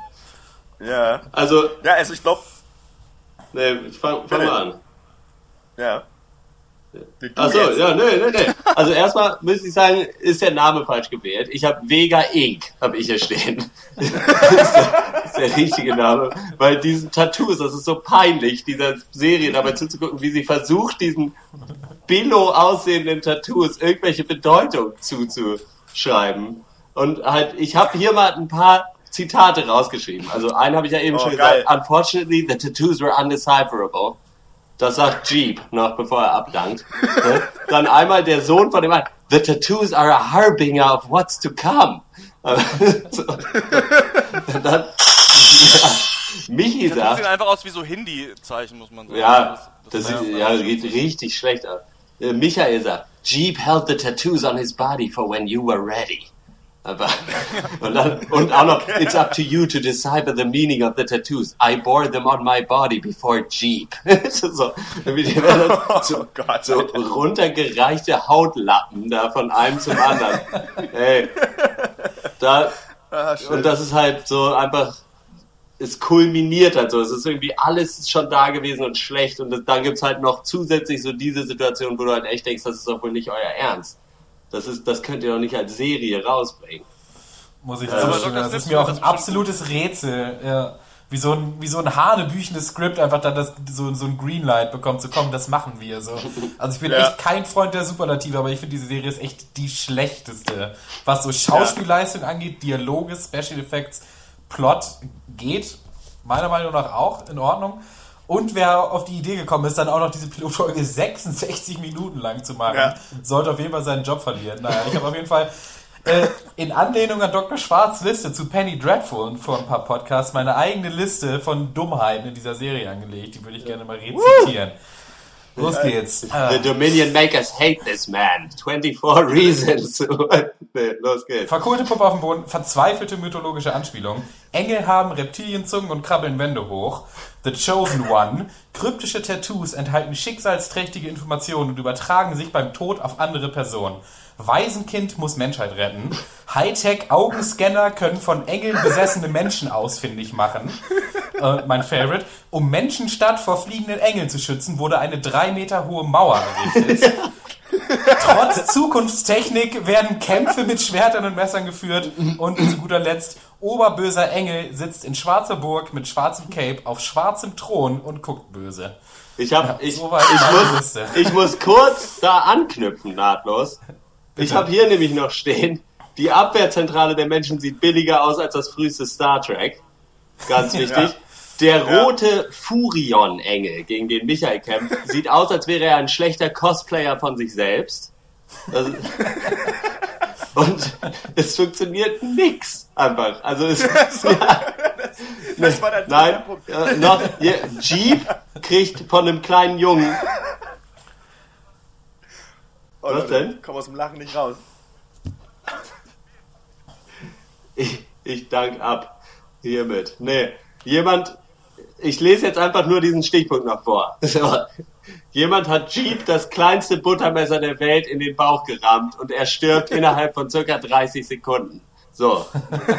Ja. Also, Ja, also ich glaube, ne, fang, fang mal an. ja. Achso, ja, nee, nee, nee. Also erstmal müsste ich sagen, ist der Name falsch gewählt. Ich habe Vega Inc. habe ich hier stehen. das, ist der, das ist der richtige Name. Weil diesen Tattoos, das ist so peinlich, dieser Serie dabei zuzugucken, wie sie versucht, diesen billo aussehenden Tattoos irgendwelche Bedeutung zuzuschreiben. Und halt, ich habe hier mal ein paar Zitate rausgeschrieben. Also einen habe ich ja eben Oh, schon geil. gesagt. Unfortunately, the tattoos were undecipherable. Das sagt Jeep noch, bevor er abdankt. Ne? Dann einmal der Sohn von dem einen. The tattoos are a harbinger of what's to come. so. Dann, ja, Michi Das sagt, sieht einfach aus wie so Hindi-Zeichen, muss man sagen. ja, das ist- sieht ja, sieht richtig schlecht aus. Äh, Michael sagt, Jeep held the tattoos on his body for when you were ready. Aber, und, dann, und auch noch, it's up to you to decipher the meaning of the tattoos. I bore them on my body before Jeep. so, so, Oh Gott. so runtergereichte Hautlappen da von einem zum anderen. Ey, da, Ah, und das ist halt so einfach, es kulminiert halt so. Es ist irgendwie alles schon da gewesen und schlecht. Und das, dann gibt's halt noch zusätzlich so diese Situation, wo du halt echt denkst, das ist doch wohl nicht euer Ernst. Das ist, das könnt ihr doch nicht als Serie rausbringen. Muss ich zustimmen. Dr. Das Smith ist mir auch das ein absolutes Rätsel. Ja. Wie so ein, wie so ein hanebüchendes Skript einfach dann das, so, so ein Greenlight bekommt, so komm, das machen wir. So. Also ich bin Ja. echt kein Freund der Superlative, aber ich finde diese Serie ist echt die schlechteste. Was so Schauspielleistung angeht, Dialoge, Special Effects, Plot geht meiner Meinung nach auch in Ordnung. Und wer auf die Idee gekommen ist, dann auch noch diese Pilotfolge 66 Minuten lang zu machen, Ja. sollte auf jeden Fall seinen Job verlieren. Naja, ich habe auf jeden Fall äh, in Anlehnung an Dr. Schwarz Liste zu Penny Dreadful und vor ein paar Podcasts meine eigene Liste von Dummheiten in dieser Serie angelegt. Die würde ich gerne mal rezitieren. Los geht's. The Äh, Dominion makers hate this man. 24 reasons. los geht's. Verkohlte Puppe auf dem Boden, verzweifelte mythologische Anspielung. Engel haben Reptilienzungen und krabbeln Wände hoch. The Chosen One. Kryptische Tattoos enthalten schicksalsträchtige Informationen und übertragen sich beim Tod auf andere Personen. Waisenkind muss Menschheit retten. Hightech-Augenscanner können von Engeln besessene Menschen ausfindig machen. Äh, mein Favorite. Um Menschenstadt vor fliegenden Engeln zu schützen, wurde eine drei Meter hohe Mauer errichtet. Trotz Zukunftstechnik werden Kämpfe mit Schwertern und Messern geführt und zu guter Letzt oberböser Engel sitzt in schwarzer Burg mit schwarzem Cape auf schwarzem Thron und guckt böse. Ich, hab, ich, so weit ich, meine muss, ich muss kurz da anknüpfen, nahtlos. Ich Bitte. habe hier nämlich noch stehen, Die Abwehrzentrale der Menschen sieht billiger aus als das früheste Star Trek. Ganz wichtig. Ja. Der rote Furion-Engel, gegen den Michael kämpft, sieht aus, als wäre er ein schlechter Cosplayer von sich selbst. Das, und es funktioniert nix einfach. Also es ist, ja, Das war der Nein, Punkt. äh, noch, hier, Jeep kriegt von einem kleinen Jungen. Oh, Was Leute, denn? Komm aus dem Lachen nicht raus. Ich, ich dank ab. Hiermit. Nee, jemand, ich lese jetzt einfach nur diesen Stichpunkt noch vor. So. Jemand hat Jeep das kleinste Buttermesser der Welt in den Bauch gerammt und er stirbt innerhalb von circa 30 Sekunden. So,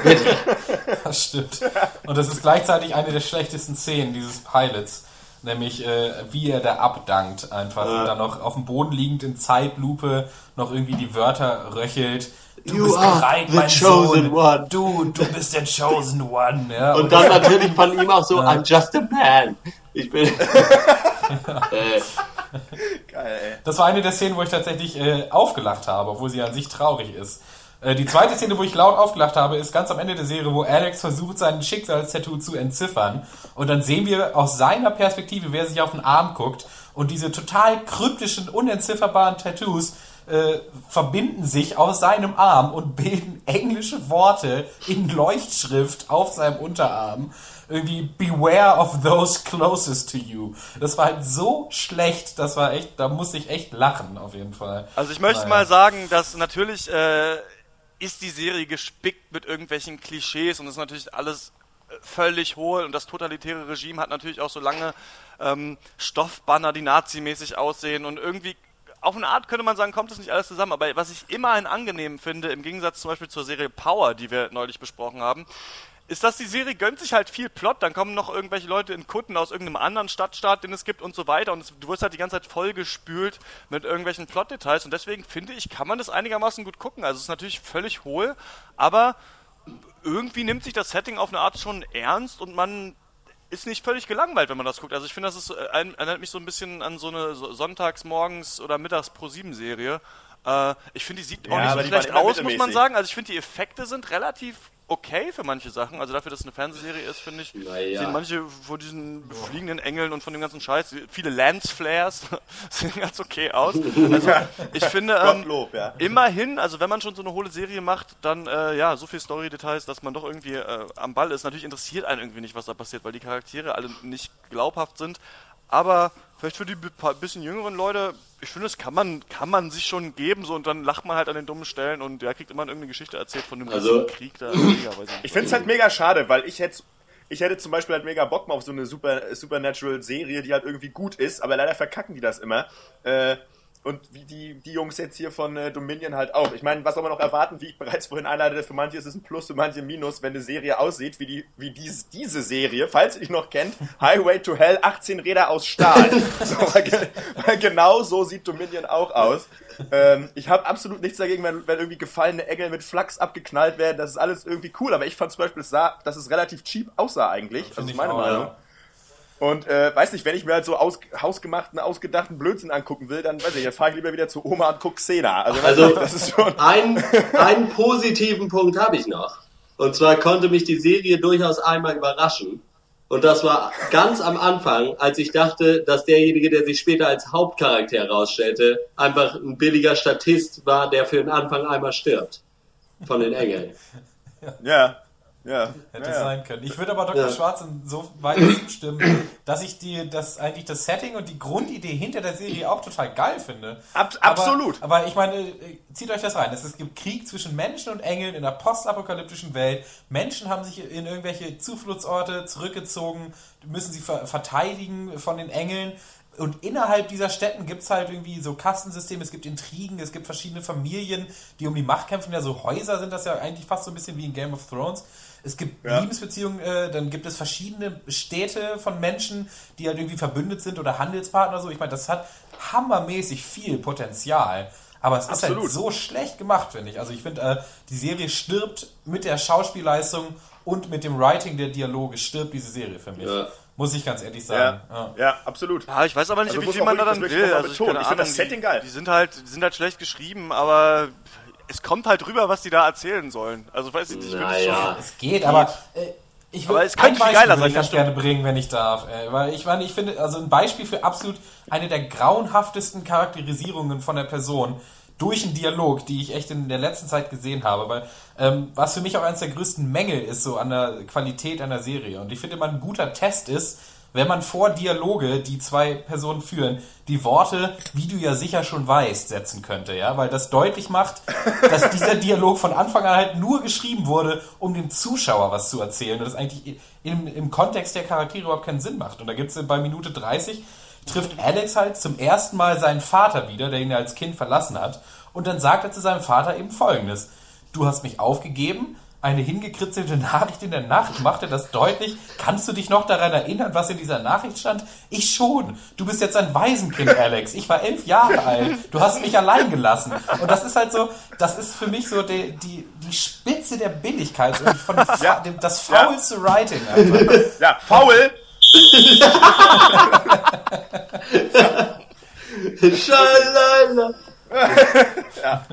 bitte. Das stimmt. Und das ist gleichzeitig eine der schlechtesten Szenen dieses Pilots. Nämlich, äh, wie er da abdankt einfach. Und dann noch auf dem Boden liegend in Zeitlupe noch irgendwie die Wörter röchelt. Du You bist are bereit, the mein chosen Sohn. one. Du, du bist der chosen one. Ja, Und dann natürlich von ihm auch so, I'm just a man. Ich bin. äh, Geil, ey. Das war eine der Szenen, wo ich tatsächlich äh, aufgelacht habe, obwohl sie an sich traurig ist. Äh, die zweite Szene, wo ich laut aufgelacht habe, ist ganz am Ende der Serie, wo Alex versucht, sein Schicksalstattoo zu entziffern. Und dann sehen wir aus seiner Perspektive, wer sich auf den Arm guckt. Und diese total kryptischen, unentzifferbaren Tattoos äh, verbinden sich aus seinem Arm und bilden englische Worte in Leuchtschrift auf seinem Unterarm. Irgendwie Beware of those closest to you. Das war halt so schlecht, das war echt, da musste ich echt lachen, auf jeden Fall. Also ich möchte Naja. mal sagen, dass natürlich äh, ist die Serie gespickt mit irgendwelchen Klischees und das ist natürlich alles äh, völlig hohl und das totalitäre Regime hat natürlich auch so lange ähm, Stoffbanner, die nazimäßig aussehen und irgendwie auf eine Art könnte man sagen, kommt das nicht alles zusammen, aber was ich immer ein angenehm finde, im Gegensatz zum Beispiel zur Serie Power, die wir neulich besprochen haben, ist, dass die Serie gönnt sich halt viel Plot, dann kommen noch irgendwelche Leute in Kutten aus irgendeinem anderen Stadtstaat, den es gibt und so weiter. Und du wirst halt die ganze Zeit vollgespült mit irgendwelchen Plotdetails. Und deswegen finde ich, kann man das einigermaßen gut gucken. Also es ist natürlich völlig hohl, aber irgendwie nimmt sich das Setting auf eine Art schon ernst und man ist nicht völlig gelangweilt, wenn man das guckt. Also ich finde, das ist, äh, erinnert mich so ein bisschen an so eine so- Sonntagsmorgens- oder mittags pro 7 serie Äh, ich finde, die sieht auch Ja, nicht so schlecht aus, muss man sagen. Also ich finde, die Effekte sind relativ okay für manche Sachen. Also dafür, dass es eine Fernsehserie ist, finde ich, Naja. sehen manche von diesen fliegenden Engeln und von dem ganzen Scheiß, viele Lance-Flares sehen ganz okay aus. Also ich finde, ähm, Gottlob, ja. immerhin, also wenn man schon so eine hohle Serie macht, dann äh, ja, so viel Story-Details, dass man doch irgendwie äh, am Ball ist. Natürlich interessiert einen irgendwie nicht, was da passiert, weil die Charaktere alle nicht glaubhaft sind. Aber vielleicht für die bisschen jüngeren Leute, ich finde, das kann man, kann man sich schon geben, so und dann lacht man halt an den dummen Stellen und der kriegt immer irgendeine Geschichte erzählt von dem Also- riesigen Krieg da. Ja. Ich finde es halt mega schade, weil ich hätte ich hätte zum Beispiel halt mega Bock mal auf so eine Super, Supernatural-Serie, die halt irgendwie gut ist, aber leider verkacken die das immer. Äh, und wie die, die Jungs jetzt hier von äh, Dominion halt auch. Ich meine, was soll man noch erwarten, wie ich bereits vorhin einleitete, für manche ist es ein Plus, für manche ein Minus, wenn eine Serie aussieht, wie, die, wie dies, diese Serie, falls ihr die noch kennt, Highway to Hell, 18 Räder aus Stahl. so, weil, weil genau so sieht Dominion auch aus. Ähm, ich habe absolut nichts dagegen, wenn, wenn irgendwie gefallene Engel mit Flachs abgeknallt werden. Das ist alles irgendwie cool. Aber ich fand zum Beispiel, dass es relativ cheap aussah eigentlich. Das Find ist meine auch, Meinung. ja. Und äh, weiß nicht, wenn ich mir halt so aus, hausgemachten, ausgedachten Blödsinn angucken will, dann weiß ich, dann fahre ich lieber wieder zu Oma und guck Xena. Also, Also- nicht, das ist schon. Ein, einen positiven Punkt habe ich noch. Und zwar konnte mich die Serie durchaus einmal überraschen. Und das war ganz am Anfang, als ich dachte, dass derjenige, der sich später als Hauptcharakter herausstellte, einfach ein billiger Statist war, der für den Anfang einmal stirbt. Von den Engeln. Ja. Ja. Hätte ja, sein können. Ich würde aber Dr. Ja. Schwarz insoweit zustimmen, dass ich die, das eigentlich das Setting und die Grundidee hinter der Serie auch total geil finde. Ab- aber, absolut. Aber ich meine, äh, zieht euch das rein. Es es gibt Krieg zwischen Menschen und Engeln in einer postapokalyptischen Welt. Menschen haben sich in irgendwelche Zufluchtsorte zurückgezogen, müssen sie ver verteidigen von den Engeln. Und innerhalb dieser Städten gibt es halt irgendwie so Kastensysteme, es gibt Intrigen, es gibt verschiedene Familien, die um die Macht kämpfen. Ja, so Häuser sind das ja eigentlich fast so ein bisschen wie in Game of Thrones. Es gibt Ja. Liebesbeziehungen, äh, dann gibt es verschiedene Städte von Menschen, die halt irgendwie verbündet sind oder Handelspartner. So, ich meine, das hat hammermäßig viel Potenzial. Aber es ist halt Absolut. so schlecht gemacht, finde ich. Also ich finde, äh, die Serie stirbt mit der Schauspielleistung und mit dem Writing der Dialoge stirbt diese Serie für mich. Ja. Muss ich ganz ehrlich Ja, sagen. ja. Ja. absolut. Ja, ich weiß aber nicht, Also wie viel man da dann will. Also ich, Ich find das Setting die, geil. Die sind halt, die sind halt schlecht geschrieben, aber es kommt halt rüber, was die da erzählen sollen. Also weiß ich nicht, Naja. Es geht, aber äh, ich Aber es ein könnte viel geiler würde sein, ich ganz das gerne bringen, wenn ich darf. Äh, weil ich meine, ich finde, also ein Beispiel für absolut eine der grauenhaftesten Charakterisierungen von der Person durch einen Dialog, die ich echt in der letzten Zeit gesehen habe, weil ähm, was für mich auch eines der größten Mängel ist, so an der Qualität einer Serie. Und ich finde, immer ein guter Test ist, wenn man vor Dialoge, die zwei Personen führen, die Worte, wie du ja sicher schon weißt, setzen könnte, ja, weil das deutlich macht, dass dieser Dialog von Anfang an halt nur geschrieben wurde, um dem Zuschauer was zu erzählen und das eigentlich im, im Kontext der Charaktere überhaupt keinen Sinn macht. Und da gibt's bei Minute 30 trifft Alex halt zum ersten Mal seinen Vater wieder, der ihn ja als Kind verlassen hat, und dann sagt er zu seinem Vater eben folgendes: Du hast mich aufgegeben, eine hingekritzelte Nachricht in der Nacht machte das deutlich. Kannst du dich noch daran erinnern, was in dieser Nachricht stand? Ich schon. Du bist jetzt ein Waisenkind, Alex. Ich war elf Jahre alt. Du hast mich allein gelassen. Und das ist halt so, das ist für mich so die, die, die Spitze der Billigkeit und von Ja. dem, das faulste Writing einfach. Ja, faul! Schalala. Ja.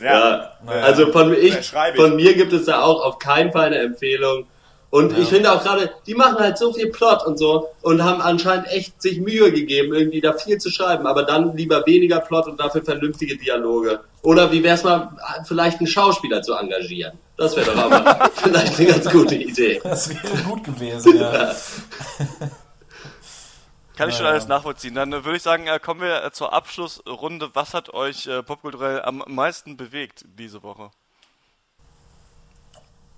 Ja, also von, ich, Ja, von mir gibt es da auch auf keinen Fall eine Empfehlung. Und ich finde auch gerade, die machen halt so viel Plot und so und haben anscheinend echt sich Mühe gegeben, irgendwie da viel zu schreiben, aber dann lieber weniger Plot und dafür vernünftige Dialoge. Oder wie wär's mal, vielleicht einen Schauspieler zu engagieren? Das wäre doch aber vielleicht eine ganz gute Idee. Das wäre gut gewesen, ja. Kann ich schon alles nachvollziehen. Dann äh, würde ich sagen, äh, kommen wir äh, zur Abschlussrunde. Was hat euch popkulturell am meisten bewegt diese Woche?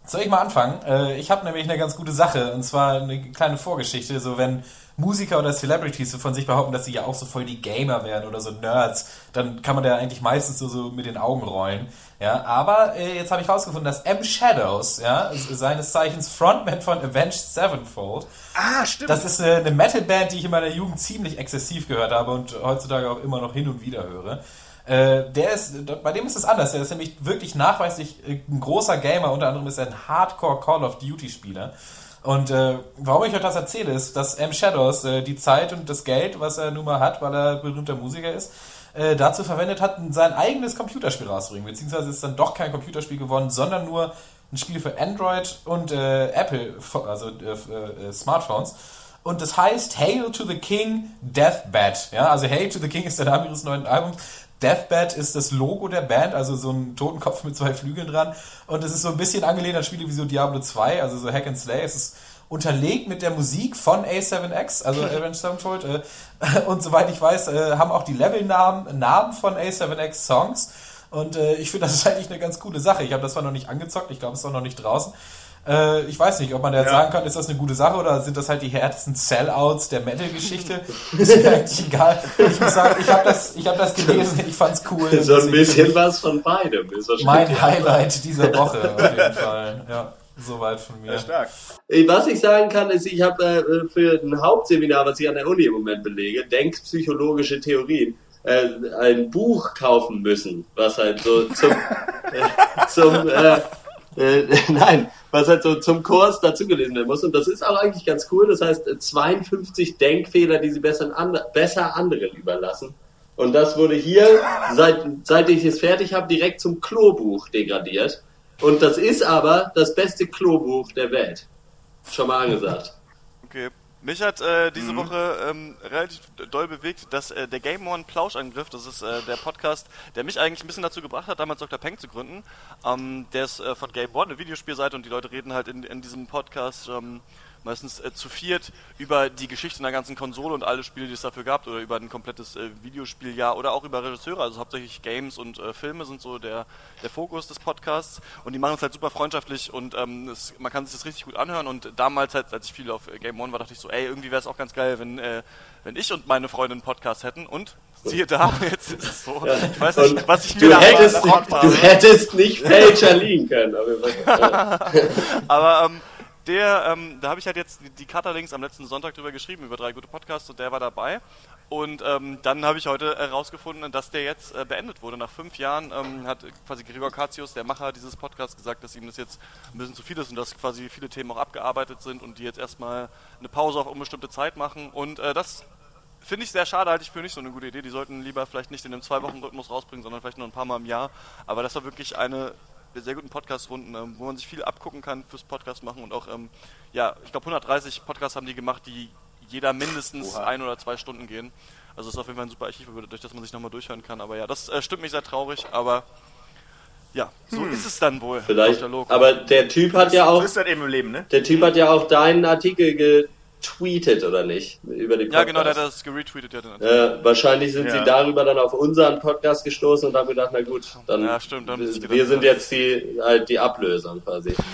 Soll ich mal anfangen? Ich habe nämlich eine ganz gute Sache und zwar eine kleine Vorgeschichte. So wenn Musiker oder Celebrities so von sich behaupten, dass sie ja auch so voll die Gamer wären oder so Nerds, dann kann man da eigentlich meistens so, so mit den Augen rollen. Ja, aber äh, jetzt habe ich rausgefunden, dass M Shadows, ja, seines Zeichens Frontman von Avenged Sevenfold, Ah, stimmt. das ist eine, eine Metalband, die ich in meiner Jugend ziemlich exzessiv gehört habe und heutzutage auch immer noch hin und wieder höre. Äh, der ist, bei dem ist es anders. Der ist nämlich wirklich nachweislich äh, ein großer Gamer. Unter anderem ist er ein Hardcore Call of Duty Spieler. Und äh, warum ich euch das erzähle, ist, dass M Shadows äh, die Zeit und das Geld, was er nun mal hat, weil er berühmter Musiker ist, äh, dazu verwendet hat, sein eigenes Computerspiel rauszubringen. Beziehungsweise ist dann doch kein Computerspiel geworden, sondern nur ein Spiel für Android und äh, Apple, also äh, äh, Smartphones. Und das heißt Hail to the King Deathbat. Ja, also Hail to the King ist der Name ihres neuen Albums. Deathbat ist das Logo der Band, also so ein Totenkopf mit zwei Flügeln dran. Und es ist so ein bisschen angelehnt an Spiele wie so Diablo 2, also so Hack and Slay. Es ist unterlegt mit der Musik von A7X, also Avenged Sevenfold. Äh, und soweit ich weiß, äh, haben auch die Levelnamen Namen von A7X Songs. Und äh, ich finde, das ist eigentlich eine ganz coole Sache. Ich habe das zwar noch nicht angezockt, ich glaube, es ist auch noch nicht draußen. Äh, ich weiß nicht, ob man da jetzt Ja. sagen kann, ist das eine gute Sache oder sind das halt die härtesten Sellouts der Metal-Geschichte? ist mir eigentlich egal. Ich muss sagen, ich habe das, ich hab das gelesen, ich fand's cool. So ein bisschen was von beidem ist. Mein Highlight dieser Woche, auf jeden Fall. Ja, soweit von mir. Ja, stark. Ey, Was ich sagen kann, ist, ich habe äh, für ein Hauptseminar, was ich an der Uni im Moment belege, Denkpsychologische Theorien, äh, ein Buch kaufen müssen, was halt so zum, äh, zum äh, äh, nein, was halt so zum Kurs dazu gelesen werden muss. Und das ist auch eigentlich ganz cool. Das heißt, äh, 52 Denkfehler, die sie besser, an, besser anderen überlassen. Und das wurde hier, seit, seit ich es fertig habe, direkt zum Klobuch degradiert. Und das ist aber das beste Klobuch der Welt. Schon mal angesagt. Okay. Mich hat äh, diese Woche ähm, relativ doll bewegt, dass äh, der Game One Plauschangriff, das ist äh, der Podcast, der mich eigentlich ein bisschen dazu gebracht hat, damals Dr. Peng zu gründen. Ähm, der ist äh, von Game One, eine Videospielseite, und die Leute reden halt in, in diesem Podcast ähm, meistens äh, zu viert über die Geschichte einer ganzen Konsole und alle Spiele, die es dafür gab, oder über ein komplettes äh, Videospieljahr oder auch über Regisseure, also hauptsächlich Games und äh, Filme sind so der, der Fokus des Podcasts und die machen es halt super freundschaftlich und ähm, es, man kann sich das richtig gut anhören und damals, halt, als ich viel auf Game One war, dachte ich so, ey, irgendwie wäre es auch ganz geil, wenn, äh, wenn ich und meine Freundin einen Podcast hätten und siehe da, jetzt ist es so. Ich weiß nicht, Und was ich mir da hättest, habe. du hättest nicht fälscher liegen können. Aber, Aber ähm, der, ähm, da habe ich halt jetzt die, Cutter-Links am letzten Sonntag drüber geschrieben, über drei gute Podcasts und der war dabei. Und ähm, dann habe ich heute herausgefunden, dass der jetzt äh, beendet wurde. Nach fünf Jahren ähm, hat quasi Gregor Katius, der Macher dieses Podcasts, gesagt, dass ihm das jetzt ein bisschen zu viel ist und dass quasi viele Themen auch abgearbeitet sind und die jetzt erstmal eine Pause auf unbestimmte Zeit machen. Und äh, das finde ich sehr schade, halte ich für nicht so eine gute Idee. Die sollten lieber vielleicht nicht in einem Zwei-Wochen-Rhythmus rausbringen, sondern vielleicht nur ein paar Mal im Jahr. Aber das war wirklich eine sehr guten Podcast-Runden, ähm, wo man sich viel abgucken kann fürs Podcast machen und auch, ähm, ja, ich glaube 130 Podcasts haben die gemacht, die jeder mindestens Oha. ein oder zwei Stunden gehen. Also das ist auf jeden Fall ein super Archiv, durch das man sich nochmal durchhören kann. Aber ja, das äh, stimmt mich sehr traurig, aber ja, so ist es dann wohl. Vielleicht. Aber der Typ hat ja So auch, ist das eben im Leben, ne? der Typ hat ja auch deinen Artikel getweetet, oder nicht? Über den Podcast. ja, genau, der hat das geretweetet, ja, Äh, wahrscheinlich sind Ja. sie darüber dann auf unseren Podcast gestoßen und haben gedacht, na gut, dann Ja, stimmt, da haben sie sich wir gedacht, sind ja. jetzt die, halt die Ablöser quasi.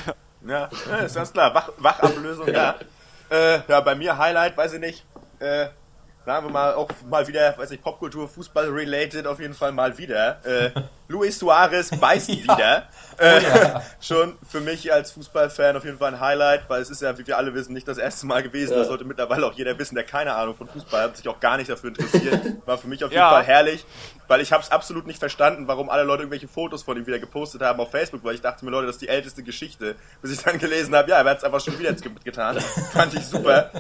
Ja, ja, ist ganz klar. Wach, Wachablösung, ja. Äh, ja, bei mir Highlight, weiß ich nicht. Äh, sagen wir mal auch mal wieder, weiß ich, Popkultur, Fußball related, auf jeden Fall mal wieder. Äh, Luis Suarez beißt wieder. Äh, Schon für mich als Fußballfan auf jeden Fall ein Highlight, weil es ist ja, wie wir alle wissen, nicht das erste Mal gewesen. Ja. Das sollte mittlerweile auch jeder wissen, der keine Ahnung von Fußball hat, sich auch gar nicht dafür interessiert. War für mich auf jeden Ja. Fall herrlich, weil ich habe es absolut nicht verstanden, warum alle Leute irgendwelche Fotos von ihm wieder gepostet haben auf Facebook, weil ich dachte mir, Leute, das ist die älteste Geschichte. Bis ich dann gelesen habe, ja, er hat es einfach schon wieder getan. Fand ich super.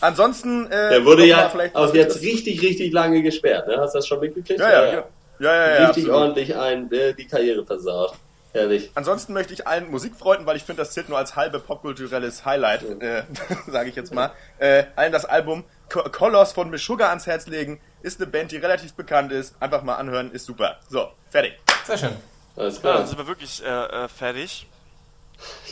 Ansonsten. Äh, Der wurde ja auch jetzt richtig, richtig lange gesperrt, ne? Hast du das schon mitgekriegt? Ja, ja, ja. ja, ja, ja Richtig absolut. ordentlich ein, äh, die Karriere versaut. Herrlich. Ansonsten möchte ich allen Musikfreunden, weil ich finde, das zählt nur als halbe popkulturelles Highlight, äh, sage ich jetzt mal, äh, allen das Album Co- Colors von Meshuggah ans Herz legen. Ist eine Band, die relativ bekannt ist. Einfach mal anhören, ist super. So, fertig. Sehr schön. Alles Ja, klar. dann sind wir wirklich äh, äh, fertig.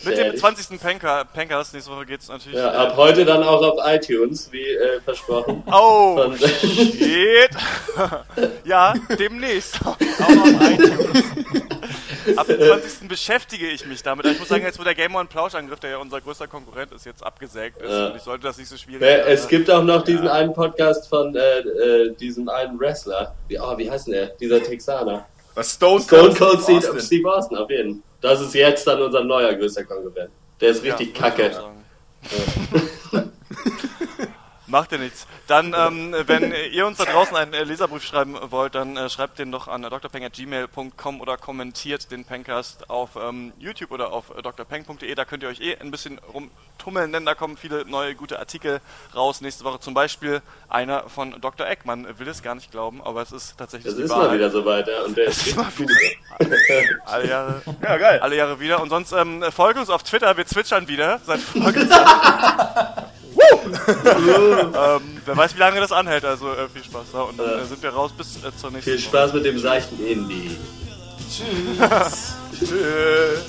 Mit dem Fertig. 20. Panker, Pankers, nächste Woche geht's natürlich. Ja, äh, ab heute dann auch auf iTunes, wie äh, versprochen. Oh, shit. ja, demnächst. Auch ein iTunes. Ab dem 20. beschäftige ich mich damit. Ich muss sagen, jetzt wo der Game On Plauschangriff, der ja unser größter Konkurrent ist, jetzt abgesägt ist, Ja. und ich sollte das nicht so schwierig Äh, machen. es gibt auch noch diesen einen Podcast von äh, äh, diesem einen Wrestler. Wie, oh, wie heißt denn der? Dieser Texaner. Was Stone Stone Cold Steve Steve, Austin. Steve Austin, auf jeden. Das ist jetzt dann unser neuer größter Konkurrent. Der ist richtig Ja, kacke. Macht ja nichts. Dann, ähm, wenn ihr uns da draußen einen äh, Leserbrief schreiben wollt, dann äh, schreibt den doch an äh, drpeng.gmail.com oder kommentiert den Pencast auf ähm, YouTube oder auf äh, drpeng.de. Da könnt ihr euch eh ein bisschen rumtummeln, denn da kommen viele neue gute Artikel raus. Nächste Woche zum Beispiel einer von Dr. Eck. Man will es gar nicht glauben, aber es ist tatsächlich Das die ist Wahrheit. mal wieder soweit, ja. Und der ist richtig gut. Alle Jahre, Ja, geil. alle Jahre wieder. Und sonst ähm, folgt uns auf Twitter, wir zwitschern wieder seit Folge ähm, wer weiß, wie lange das anhält, also äh, viel Spaß da. Und dann Ja. äh, sind wir raus bis äh, zur nächsten Viel Woche. Spaß mit dem seichten Indie. Tschüss. Tschüss.